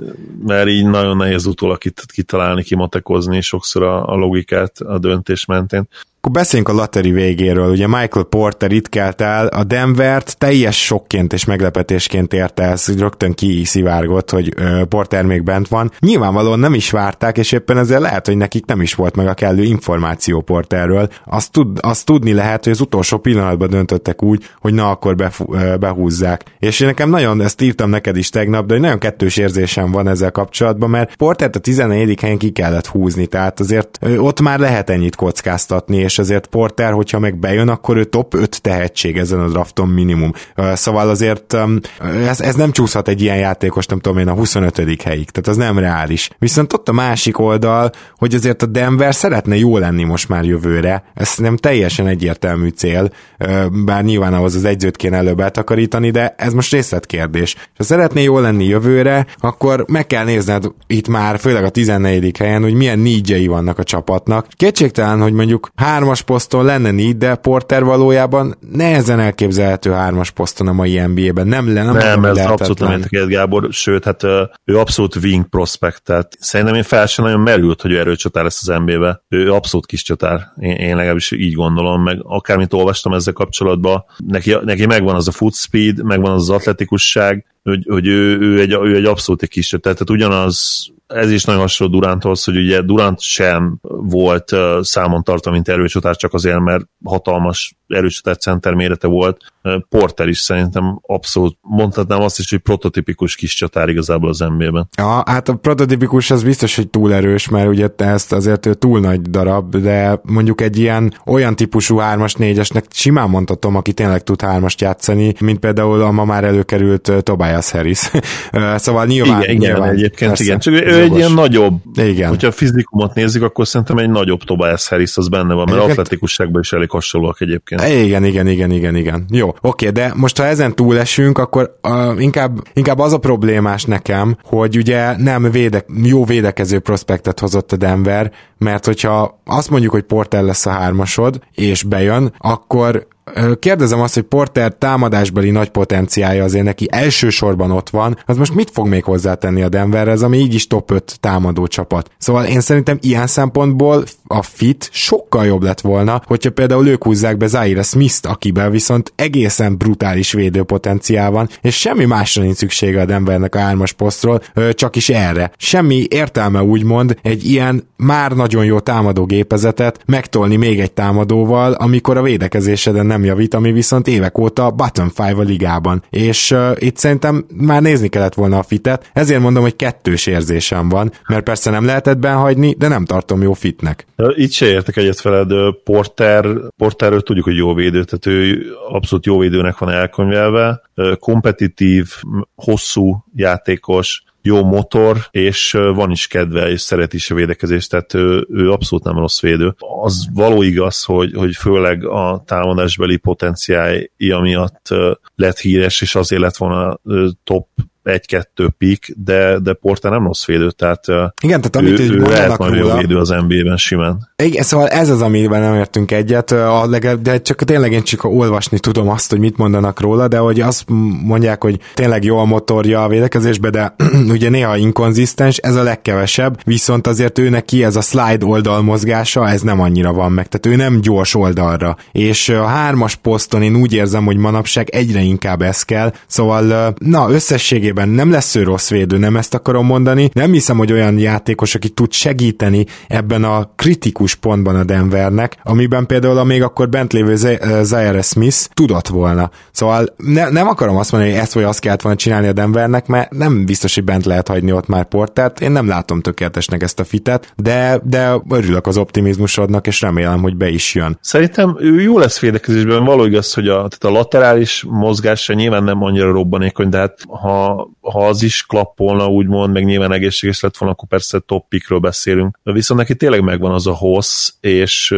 mert így nagyon nehéz utólag kitalálni, kimatekozni sokszor a, a logikát a döntés mentén. Akkor beszéljünk a lateri végéről. Ugye Michael Porter itt kelt el, a Denvert teljes sokként és meglepetésként érte hogy rögtön kiszivárgott, hogy Porter még bent van. Nyilvánvalóan nem is várták, és éppen ezért lehet, hogy nekik nem is volt meg a kellő információ Porterről. Azt, tud, azt tudni lehet, hogy az utolsó pillanatban döntöttek úgy, hogy na akkor behúzzák. És én nekem nagyon, ezt írtam neked is tegnap, de nagyon kettős érzésem van ezzel kapcsolatban, mert Portert a 14. helyen ki kellett húzni, tehát azért ott már lehet ennyit kockáztatni, és azért Porter, hogyha meg bejön, akkor ő top 5 tehetség ezen a drafton minimum. Szóval azért ez, ez nem csúszhat egy ilyen játékos, nem tudom én, a 25. helyig, tehát az nem reális. Viszont ott a másik oldal, hogy azért a Denver szeretne jó lenni most már jövőre, ez nem teljesen egyértelmű cél, bár nyilván ahhoz az egyzőt kéne előbb eltakarítani, de ez most részletkérdés. Ha szeretné jó lenni jövőre, akkor meg kell nézned itt már, főleg a 14. helyen, hogy milyen nígyei vannak a csapatnak. Kétségtelen, hogy mondjuk hármas poszton lenne need, de Porter valójában nehezen elképzelhető hármas poszton a mai NBA-ben. Nem, nem, nem, ez abszolút nem értek Gábor, sőt, hát ő abszolút wing prospect, tehát szerintem én fel sem nagyon merült, hogy ő erőcsatár lesz az NBA-be. Ő abszolút kis csatár, én, én legalábbis így gondolom, meg akármit olvastam ezzel kapcsolatban, neki, neki megvan az a foot speed, megvan az az atletikusság, hogy, hogy ő, ő, egy, ő egy abszolút egy kis csatár, tehát ugyanaz ez is nagyon hasonló Duranthoz, hogy ugye Durant sem volt számon tartva, mint erőcsatár, csak azért, mert hatalmas erősített center mérete volt. Porter is szerintem abszolút mondhatnám azt is, hogy prototipikus kis csatár igazából az NBA-ben. Ja, hát a prototipikus az biztos, hogy túl erős, mert ugye ezt azért túl nagy darab, de mondjuk egy ilyen olyan típusú 3-as, 4-esnek simán mondhatom, aki tényleg tud 3 játszani, mint például a ma már előkerült Tobias Harris. [laughs] szóval nyilván... Igen, igen nyilván, egyébként persze, igen. Csak ő egy ilyen nagyobb, igen. hogyha a fizikumot nézzük, akkor szerintem egy nagyobb Tobias Harris az benne van, mert egyébként... atletikusságban is elég hasonlóak egyébként. Igen, igen, igen, igen, igen. Jó, oké, de most ha ezen túlesünk, akkor uh, inkább, inkább az a problémás nekem, hogy ugye nem védek, jó védekező prospektet hozott a Denver, mert hogyha azt mondjuk, hogy Porter lesz a hármasod, és bejön, akkor kérdezem azt, hogy Porter támadásbeli nagy potenciája azért neki elsősorban ott van, az most mit fog még hozzátenni a Denverhez, ami így is top 5 támadó csapat. Szóval én szerintem ilyen szempontból a fit sokkal jobb lett volna, hogyha például ők húzzák be Zaire Smith-t, akiben viszont egészen brutális védőpotenciál van, és semmi másra nincs szüksége a Denvernek a hármas posztról, csak is erre. Semmi értelme úgymond egy ilyen már nagyon jó támadó gépezetet megtolni még egy támadóval, amikor a védekezéseden nem nem javít, ami viszont évek óta bottom five a ligában. És uh, itt szerintem már nézni kellett volna a fitet, ezért mondom, hogy kettős érzésem van, mert persze nem lehetett benhagyni, de nem tartom jó fitnek. Itt se értek egyet veled, Porter, Porterről tudjuk, hogy jó védő, tehát ő abszolút jó védőnek van elkönyvelve, kompetitív, hosszú játékos, jó motor, és van is kedve, és szeret is a védekezést, tehát ő, ő abszolút nem rossz védő. Az való igaz, hogy, hogy főleg a támadásbeli potenciálja miatt lett híres, és azért lett volna top egy-kettő pik, de, de Porter nem rossz védő, tehát Igen, tehát amit ő, ő lehet nagyon jó védő az NBA-ben simán. Igen, szóval ez az, amiben nem értünk egyet, a legalább, de csak tényleg én csak olvasni tudom azt, hogy mit mondanak róla, de hogy azt mondják, hogy tényleg jó a motorja a védekezésbe, de [clears throat] ugye néha inkonzisztens, ez a legkevesebb, viszont azért ő neki ez a slide oldal mozgása, ez nem annyira van meg, tehát ő nem gyors oldalra, és a hármas poszton én úgy érzem, hogy manapság egyre inkább ez kell, szóval na, összességében nem lesz ő rossz védő, nem ezt akarom mondani, nem hiszem, hogy olyan játékos, aki tud segíteni ebben a kritikus pontban a Denvernek, amiben például a még akkor bent lévő Zaire Smith tudott volna. Szóval ne, nem akarom azt mondani, hogy ezt vagy azt kellett volna csinálni a Denvernek, mert nem biztos, hogy bent lehet hagyni ott már Portert. Én nem látom tökéletesnek ezt a fitet, de, de örülök az optimizmusodnak, és remélem, hogy be is jön. Szerintem ő jó lesz védekezésben, való igaz, hogy a, tehát a laterális mozgása nyilván nem annyira robbanékony, de hát ha, ha az is klappolna, úgymond, meg nyilván egészséges lett volna, akkor persze top pickről beszélünk. De viszont neki tényleg megvan az a hossz, és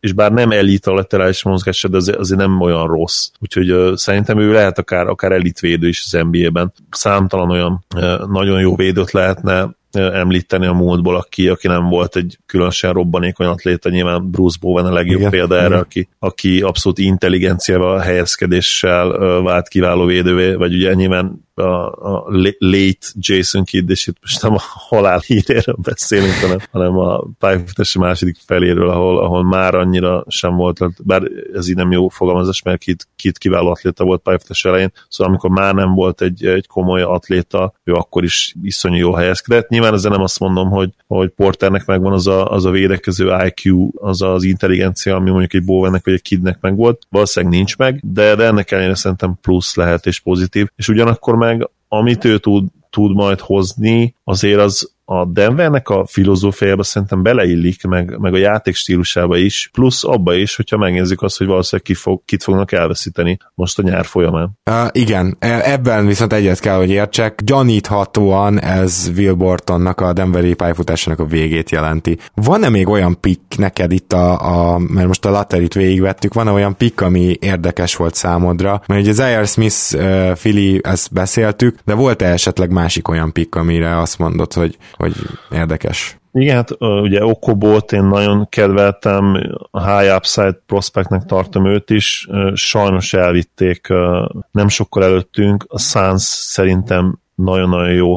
és bár nem elit a laterális mozgása, de azért, azért nem olyan rossz. Úgyhogy uh, szerintem ő lehet akár, akár elitvédő is az NBA-ben. Számtalan olyan uh, nagyon jó védőt lehetne említeni a múltból, aki, aki nem volt egy különösen robbanékony atléta, nyilván Bruce Bowen a legjobb Igen. példa erre, aki, aki abszolút intelligenciával, helyezkedéssel vált kiváló védővé, vagy ugye nyilván a, a late Jason Kidd, és itt most nem a halál híréről beszélünk, hanem, hanem a pályafutás második feléről, ahol, ahol már annyira sem volt, bár ez így nem jó fogalmazás, mert Kidd, Kidd kiváló atléta volt pályafutás elején, szóval amikor már nem volt egy, egy komoly atléta, ő akkor is iszonyú jó helyezkedett. Nyilván ezzel nem azt mondom, hogy, hogy Porternek megvan az a, az a védekező IQ, az az intelligencia, ami mondjuk egy Bowennek vagy egy Kidnek megvolt, valószínűleg nincs meg, de, de ennek ellenére szerintem plusz lehet és pozitív, és ugyanakkor meg amit ő tud, tud majd hozni, azért az a Denvernek a filozófiájába szerintem beleillik, meg, meg a játék stílusába is, plusz abba is, hogyha megnézzük azt, hogy valószínűleg ki fog, kit fognak elveszíteni most a nyár folyamán. Uh, igen, e, ebben viszont egyet kell, hogy értsek. Gyaníthatóan ez Will Bortonnak a Denveri pályafutásának a végét jelenti. Van-e még olyan pick neked itt a, a mert most a Latterit végigvettük, van-e olyan pick, ami érdekes volt számodra? Mert ugye Zaire Smith, uh, Philly, ezt beszéltük, de volt-e esetleg másik olyan pick, amire azt mondod, hogy hogy érdekes. Igen, hát ugye Okobót én nagyon kedveltem, a High Upside prospectnek tartom őt is, sajnos elvitték nem sokkal előttünk, a Suns szerintem nagyon-nagyon jó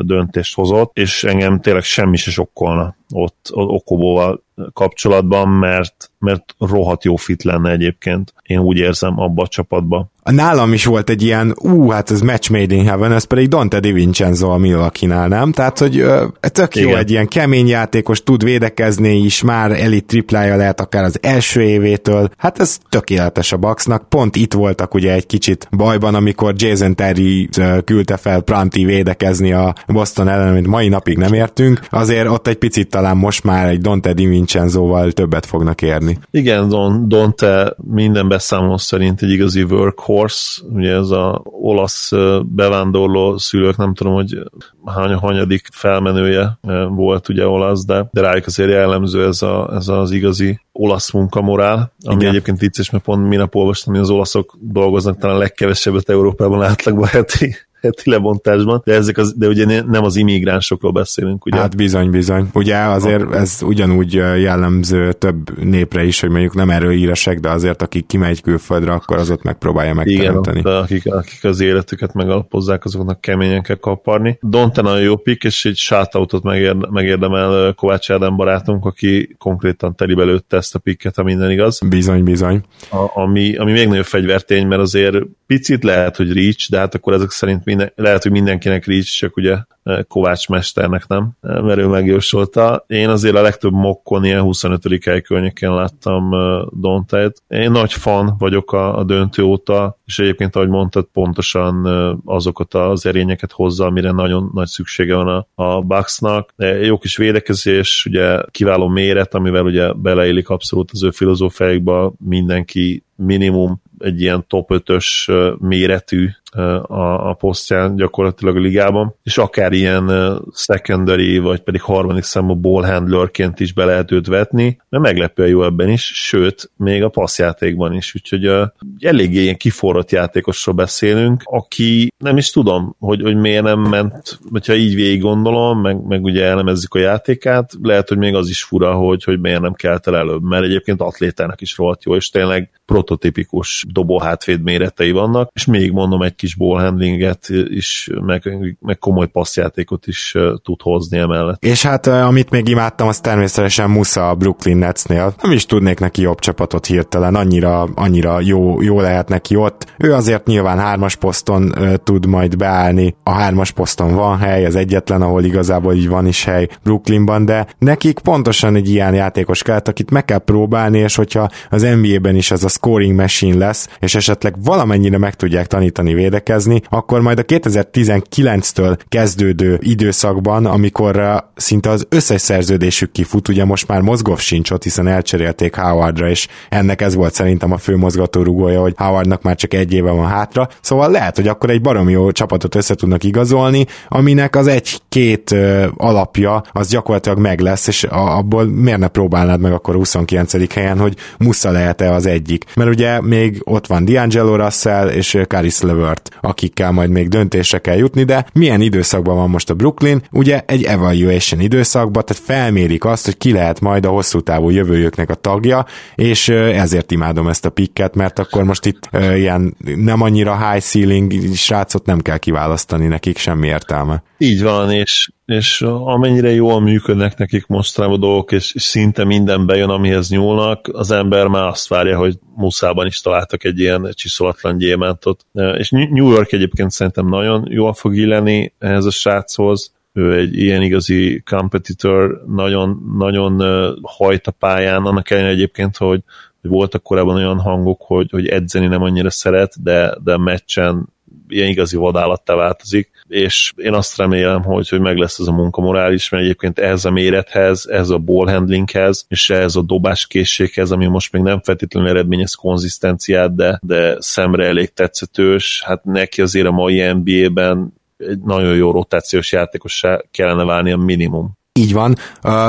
döntést hozott, és engem tényleg semmi se sokkolna ott Okobóval kapcsolatban, mert, mert rohadt jó fit lenne egyébként. Én úgy érzem abba a csapatba. Nálam is volt egy ilyen, ú, hát ez match made in heaven, ez pedig Dante Di Vincenzo a Milwaukee-nál, nem? Tehát, hogy ö, tök jó, Igen. egy ilyen kemény játékos, tud védekezni is, már elit triplája lehet akár az első évétől. Hát ez tökéletes a Bucksnak. Pont itt voltak ugye egy kicsit bajban, amikor Jason Terry küldte fel Pranti védekezni a Boston ellen, amit mai napig nem értünk. Azért ott egy picit talán most már egy Dante Di Vincenzoval többet fognak érni. Igen, Don, Dante minden beszámoló szerint egy igazi workhorse, ugye ez a olasz bevándorló szülők, nem tudom, hogy hány, hanyadik felmenője volt ugye olasz, de, de rájuk azért jellemző ez, a, ez az igazi olasz munkamorál, ami Igen. egyébként vicces, mert pont minap olvastam, hogy az olaszok dolgoznak talán legkevesebbet Európában átlagban heti heti lebontásban, de, ezek az, de ugye nem az immigránsokról beszélünk, ugye? Hát bizony, bizony. Ugye azért ez ugyanúgy jellemző több népre is, hogy mondjuk nem erőíresek, de azért akik kimegy külföldre, akkor az ott megpróbálja megteremteni. Igen, akik, akik az életüket megalapozzák, azoknak keményen kell kaparni. Donte nagyon jó pick, és egy shoutoutot megérde, megérdemel Kovács Ádám barátunk, aki konkrétan telibe lőtte ezt a picket, ha minden igaz. Bizony, bizony. A, ami, ami még nagyobb fegyvertény, mert azért picit lehet, hogy reach, de hát akkor ezek szerint minden, lehet, hogy mindenkinek reach, csak ugye eh, Kovács mesternek nem, eh, mert ő megjósolta. Én azért a legtöbb mokkon ilyen 25. hely környékén láttam eh, Dontait. Én nagy fan vagyok a, a döntő óta, és egyébként, ahogy mondtad, pontosan azokat az erényeket hozza, amire nagyon nagy szüksége van a, a Bucksnak. Jó kis védekezés, ugye kiváló méret, amivel ugye beleillik abszolút az ő filozófiáikba mindenki minimum egy ilyen top 5-ös méretű a, a posztján gyakorlatilag a ligában, és akár ilyen secondary, vagy pedig harmadik számú ball handlerként is be lehet őt vetni, mert meglepően jó ebben is, sőt, még a passzjátékban is, úgyhogy uh, eléggé ilyen kiforrott játékosról beszélünk, aki nem is tudom, hogy, hogy miért nem ment, hogyha így végig gondolom, meg, meg ugye elemezzük a játékát, lehet, hogy még az is fura, hogy, hogy miért nem kelt el előbb, mert egyébként atlétának is rohadt jó, és tényleg prototipikus dobóhátvéd méretei vannak, és még mondom, egy kis ballhandlinget is, meg, meg komoly passzjátékot is tud hozni emellett. És hát amit még imádtam, az természetesen Musa a Brooklyn Netsnél. Nem is tudnék neki jobb csapatot hirtelen, annyira, annyira jó, jó lehet neki ott. Ő azért nyilván hármas poszton tud majd beállni. A hármas poszton van hely, az egyetlen, ahol igazából így van is hely Brooklynban, de nekik pontosan egy ilyen játékos kellett, akit meg kell próbálni, és hogyha az NBA-ben is ez a scoring machine lesz, és esetleg valamennyire meg tudják tanítani védekezni, akkor majd a 2019-től kezdődő időszakban, amikor szinte az összes szerződésük kifut, ugye most már Mozgov sincs ott, hiszen elcserélték Howardra, és ennek ez volt szerintem a fő mozgatórugója, hogy Howardnak már csak egy éve van hátra, szóval lehet, hogy akkor egy baromi jó csapatot össze tudnak igazolni, aminek az egy-két alapja az gyakorlatilag meg lesz, és abból miért ne próbálnád meg akkor 29. helyen, hogy Musza lehet-e az egyik. Mert ugye még ott van D'Angelo Russell és Caris Levert, akikkel majd még döntésre kell jutni, de milyen időszakban van most a Brooklyn? Ugye egy evaluation időszakban, tehát felmérik azt, hogy ki lehet majd a hosszú távú jövőjüknek a tagja, és ezért imádom ezt a pikket, mert akkor most itt ilyen nem annyira high ceiling srácot nem kell kiválasztani, nekik semmi értelme. Így van, és, és amennyire jól működnek nekik mostanában a dolgok, és, és szinte minden bejön, amihez nyúlnak, az ember már azt várja, hogy Muszában is találtak egy ilyen csiszolatlan gyémántot. És New York egyébként szerintem nagyon jól fog illeni ehhez a sráchoz, ő egy ilyen igazi competitor, nagyon, nagyon hajt a pályán, annak ellenére egyébként, hogy, voltak korábban olyan hangok, hogy, hogy edzeni nem annyira szeret, de, de meccsen ilyen igazi vadállattá változik, és én azt remélem, hogy, hogy meg lesz ez a munkamorál is, mert egyébként ehhez a mérethez, ehhez a ball handlinghez, és ehhez a dobáskészséghez, ami most még nem feltétlenül eredményez konzisztenciát, de, de szemre elég tetszetős, hát neki azért a mai NBA-ben egy nagyon jó rotációs játékos kellene válni a minimum. Így van,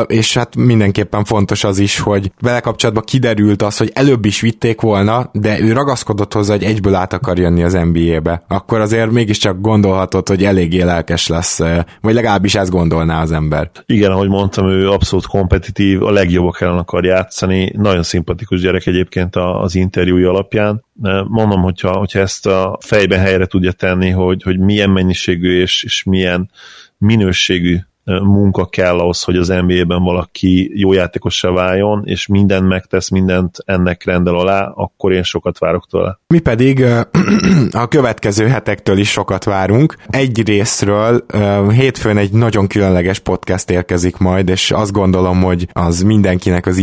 és hát mindenképpen fontos az is, hogy vele kapcsolatban kiderült az, hogy előbb is vitték volna, de ő ragaszkodott hozzá, hogy egyből át akar jönni az NBA-be. Akkor azért mégiscsak gondolhatod, hogy eléggé lelkes lesz, vagy legalábbis ezt gondolná az ember. Igen, ahogy mondtam, ő abszolút kompetitív, a legjobbak ellen akar játszani, nagyon szimpatikus gyerek egyébként az interjúja alapján. Mondom, hogyha, hogyha ezt a fejben helyre tudja tenni, hogy, hogy milyen mennyiségű és, és milyen minőségű munka kell ahhoz, hogy az NBA-ben valaki jó játékossá váljon, és mindent megtesz, mindent ennek rendel alá, akkor én sokat várok tőle. Mi pedig [clears throat] a következő hetektől is sokat várunk. Egy részről hétfőn egy nagyon különleges podcast érkezik majd, és azt gondolom, hogy az mindenkinek az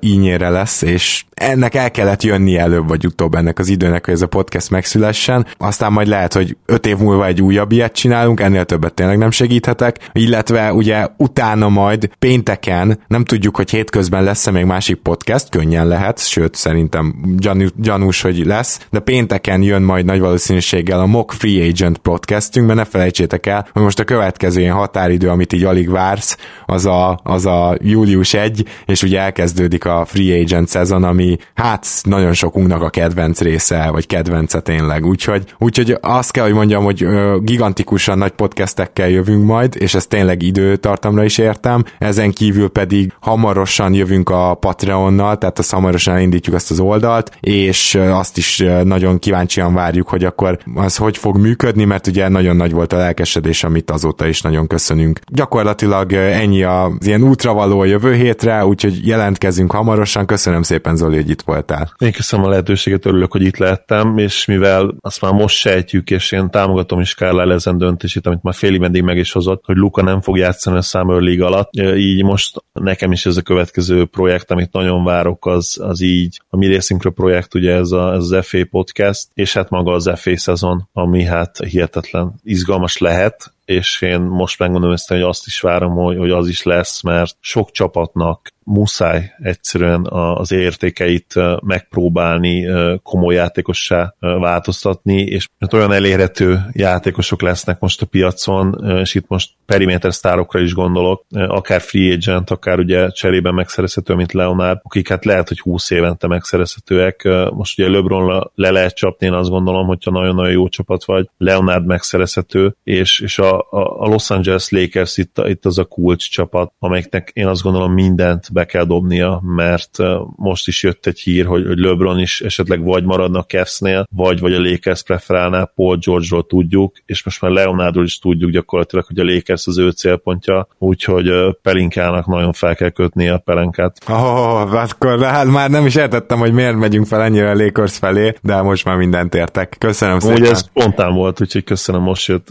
ínyére, lesz, és ennek el kellett jönni előbb vagy utóbb ennek az időnek, hogy ez a podcast megszülessen. Aztán majd lehet, hogy öt év múlva egy újabb ilyet csinálunk, ennél többet tényleg nem segíthetek, illetve ugye utána majd pénteken, nem tudjuk, hogy hétközben lesz-e még másik podcast, könnyen lehet, sőt szerintem gyanú, gyanús, hogy lesz, de pénteken jön majd nagy valószínűséggel a Mock Free Agent podcastünk, mert ne felejtsétek el, hogy most a következő ilyen határidő, amit így alig vársz, az a, az a július 1, és ugye elkezdődik a Free Agent szezon, ami hát nagyon sokunknak a kedvenc része, vagy kedvence tényleg. Úgyhogy, úgyhogy azt kell, hogy mondjam, hogy gigantikusan nagy podcastekkel jövünk majd, és ez tényleg időtartamra is értem. Ezen kívül pedig hamarosan jövünk a Patreonnal, tehát azt hamarosan indítjuk azt az oldalt, és azt is nagyon kíváncsian várjuk, hogy akkor az hogy fog működni, mert ugye nagyon nagy volt a lelkesedés, amit azóta is nagyon köszönünk. Gyakorlatilag ennyi az ilyen útravaló a jövő hétre, úgyhogy jelentkezünk hamarosan. Köszönöm szépen, Zoli, hogy itt voltál. Én köszönöm a lehetőséget, örülök, hogy itt lehettem, és mivel azt már most sejtjük, és én támogatom is Kárlál ezen döntését, amit már félig meddig meg is hozott, hogy Luka nem fog játszani a Summer League alatt. Így most nekem is ez a következő projekt, amit nagyon várok, az, az így a mi részünkről projekt, ugye ez, a, ez az FA podcast, és hát maga az FA szezon, ami hát hihetetlen izgalmas lehet, és én most megmondom ezt, hogy azt is várom, hogy, hogy az is lesz, mert sok csapatnak muszáj egyszerűen az értékeit megpróbálni komoly játékossá változtatni, és olyan elérhető játékosok lesznek most a piacon, és itt most periméter sztárokra is gondolok, akár free agent, akár ugye cserében megszerezhető, mint Leonard, akik hát lehet, hogy 20 évente megszerezhetőek. Most ugye LeBron le lehet csapni, én azt gondolom, hogyha nagyon-nagyon jó csapat vagy, Leonard megszerezhető, és, és a, a Los Angeles Lakers itt, itt az a kulcs csapat, amelyiknek én azt gondolom mindent be kell dobnia, mert most is jött egy hír, hogy, hogy LeBron is esetleg vagy maradna a Cavs-nél, vagy, vagy a Lakers preferálná, Paul George-ról tudjuk, és most már Leonardról is tudjuk gyakorlatilag, hogy a Lakers az ő célpontja, úgyhogy Pelinkának nagyon fel kell kötni a pelenkát. Oh, akkor hát már nem is értettem, hogy miért megyünk fel ennyire a Lakers felé, de most már mindent értek. Köszönöm szépen. Ugye ez spontán volt, úgyhogy köszönöm, most jött.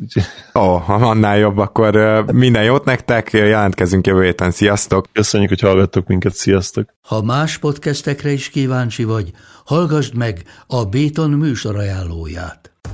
Ó, oh, annál jobb, akkor minden jót nektek, jelentkezünk jövő héten, sziasztok! Köszönjük, hogy hallgattok minket, sziasztok! Ha más podcastekre is kíváncsi vagy, hallgassd meg a Béton műsor ajánlóját.